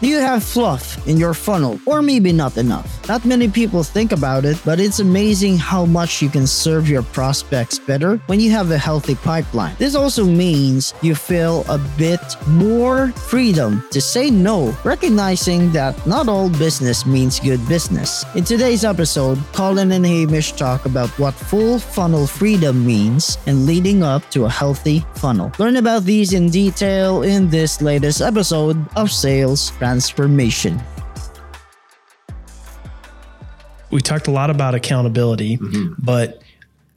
Do you have fluff in your funnel, or maybe not enough? Not many people think about it, but it's amazing how much you can serve your prospects better when you have a healthy pipeline. This also means you feel a bit more freedom to say no, recognizing that not all business means good business. In today's episode, Collin and Hamish talk about what full funnel freedom means and leading up to a healthy funnel. Learn about these in detail in this latest episode of Sales transformation. We talked a lot about accountability, mm-hmm. but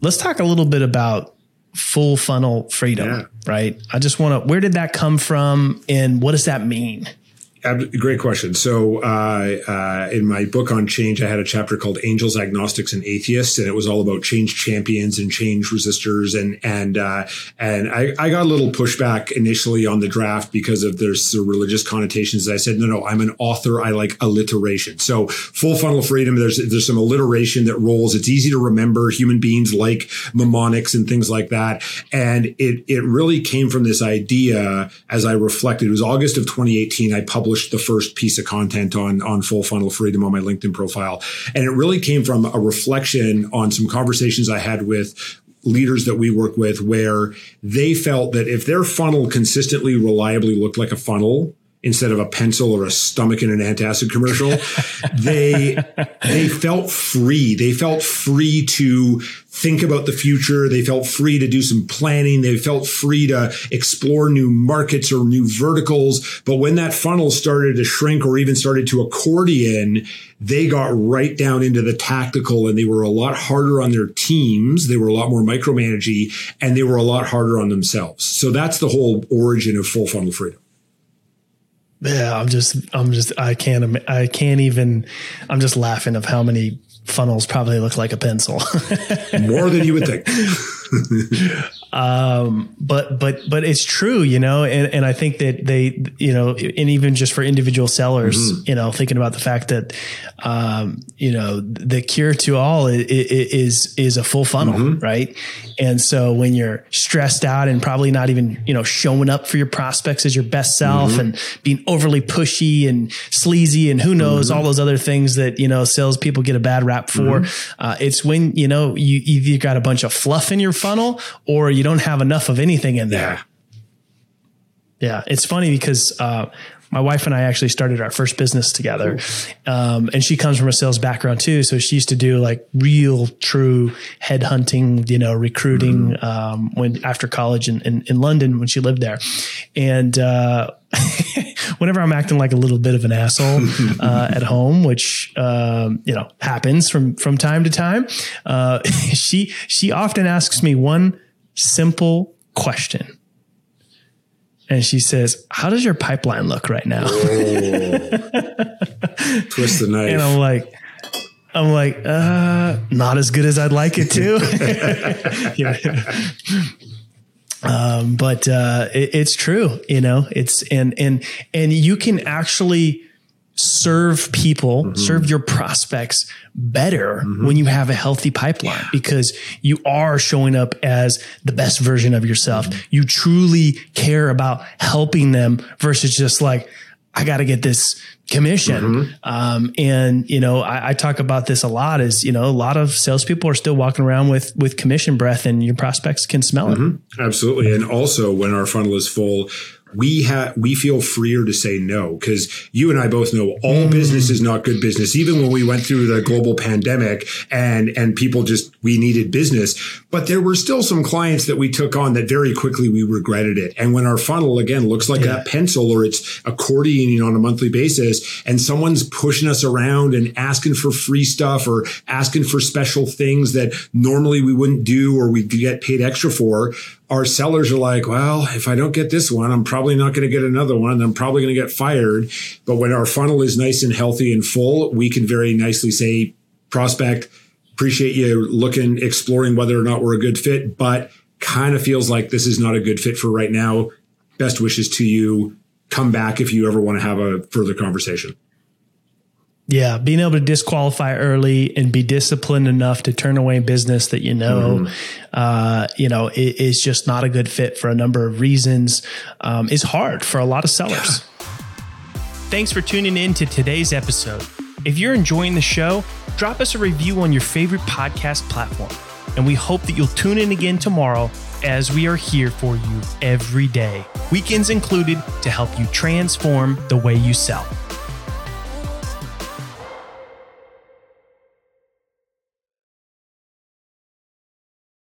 let's talk a little bit about full funnel freedom, yeah. right? I just want to, where did that come from and what does that mean? Great question. So, uh, uh, in my book on change, I had a chapter called "Angels, Agnostics, and Atheists," and it was all about change champions and change resistors. And and uh, and I, I, got a little pushback initially on the draft because of there's the religious connotations. I said, no, no, I'm an author. I like alliteration. So, full funnel freedom. There's there's some alliteration that rolls. It's easy to remember. Human beings like mnemonics and things like that. And it it really came from this idea as I reflected. It was August of 2018. I published published the first piece of content on, on full funnel freedom on my LinkedIn profile. And it really came from a reflection on some conversations I had with leaders that we work with where they felt that if their funnel consistently reliably looked like a funnel instead of a pencil or a stomach in an antacid commercial they they felt free they felt free to think about the future. They felt free to do some planning. They felt free to explore new markets or new verticals. But when that funnel started to shrink or even started to accordion, they got right down into the tactical and they were a lot harder on their teams. They were a lot more micromanagey and they were a lot harder on themselves. So that's the whole origin of full funnel freedom. Yeah, I'm just, I'm just, I can't, I can't even, I'm just laughing of how many funnels probably look like a pencil. More than you would think. um, but but but it's true, you know, and, and I think that they, you know, and even just for individual sellers, mm-hmm. you know, thinking about the fact that, um, you know, the cure to all is is, is a full funnel, mm-hmm. right? And so when you're stressed out and probably not even, you know, showing up for your prospects as your best self mm-hmm. and being overly pushy and sleazy and who knows mm-hmm. all those other things that you know salespeople get a bad rap for, mm-hmm. uh, it's when you know you either got a bunch of fluff in your funnel or you don't have enough of anything in there. Yeah, yeah it's funny because uh, my wife and I actually started our first business together. Um, and she comes from a sales background too. So she used to do like real true headhunting, you know, recruiting, mm-hmm. um, when after college in, in, in, London when she lived there. And, uh, whenever I'm acting like a little bit of an asshole, uh, at home, which, um, you know, happens from, from time to time, uh, she, she often asks me one simple question and she says, "How does your pipeline look right now?" Twist the knife. And I'm like, I'm like, uh, not as good as I'd like it to. Um, but uh, it, it's true, you know. It's and and and you can actually serve people, mm-hmm. serve your prospects better mm-hmm. when you have a healthy pipeline yeah. because you are showing up as the best version of yourself. Mm-hmm. You truly care about helping them versus just like, I got to get this commission. Mm-hmm. Um, and you know, I, I, talk about this a lot is, you know, a lot of salespeople are still walking around with, with commission breath and your prospects can smell it. Mm-hmm. Absolutely. And also when our funnel is full, we have we feel freer to say no because you and I both know all mm. business is not good business. Even when we went through the global pandemic and and people just we needed business, but there were still some clients that we took on that very quickly we regretted it. And when our funnel again looks like yeah. that pencil or it's accordioning on a monthly basis, and someone's pushing us around and asking for free stuff or asking for special things that normally we wouldn't do or we get paid extra for, our sellers are like, well, if I don't get this one, I'm probably not going to get another one. I'm probably going to get fired. But when our funnel is nice and healthy and full, we can very nicely say, prospect, appreciate you looking, exploring whether or not we're a good fit, but kind of feels like this is not a good fit for right now. Best wishes to you. Come back if you ever want to have a further conversation. Yeah, being able to disqualify early and be disciplined enough to turn away business that you know, mm-hmm. uh, you know, is just not a good fit for a number of reasons. Um, is hard for a lot of sellers. Thanks for tuning in to today's episode. If you're enjoying the show, drop us a review on your favorite podcast platform, and we hope that you'll tune in again tomorrow as we are here for you every day, weekends included, to help you transform the way you sell.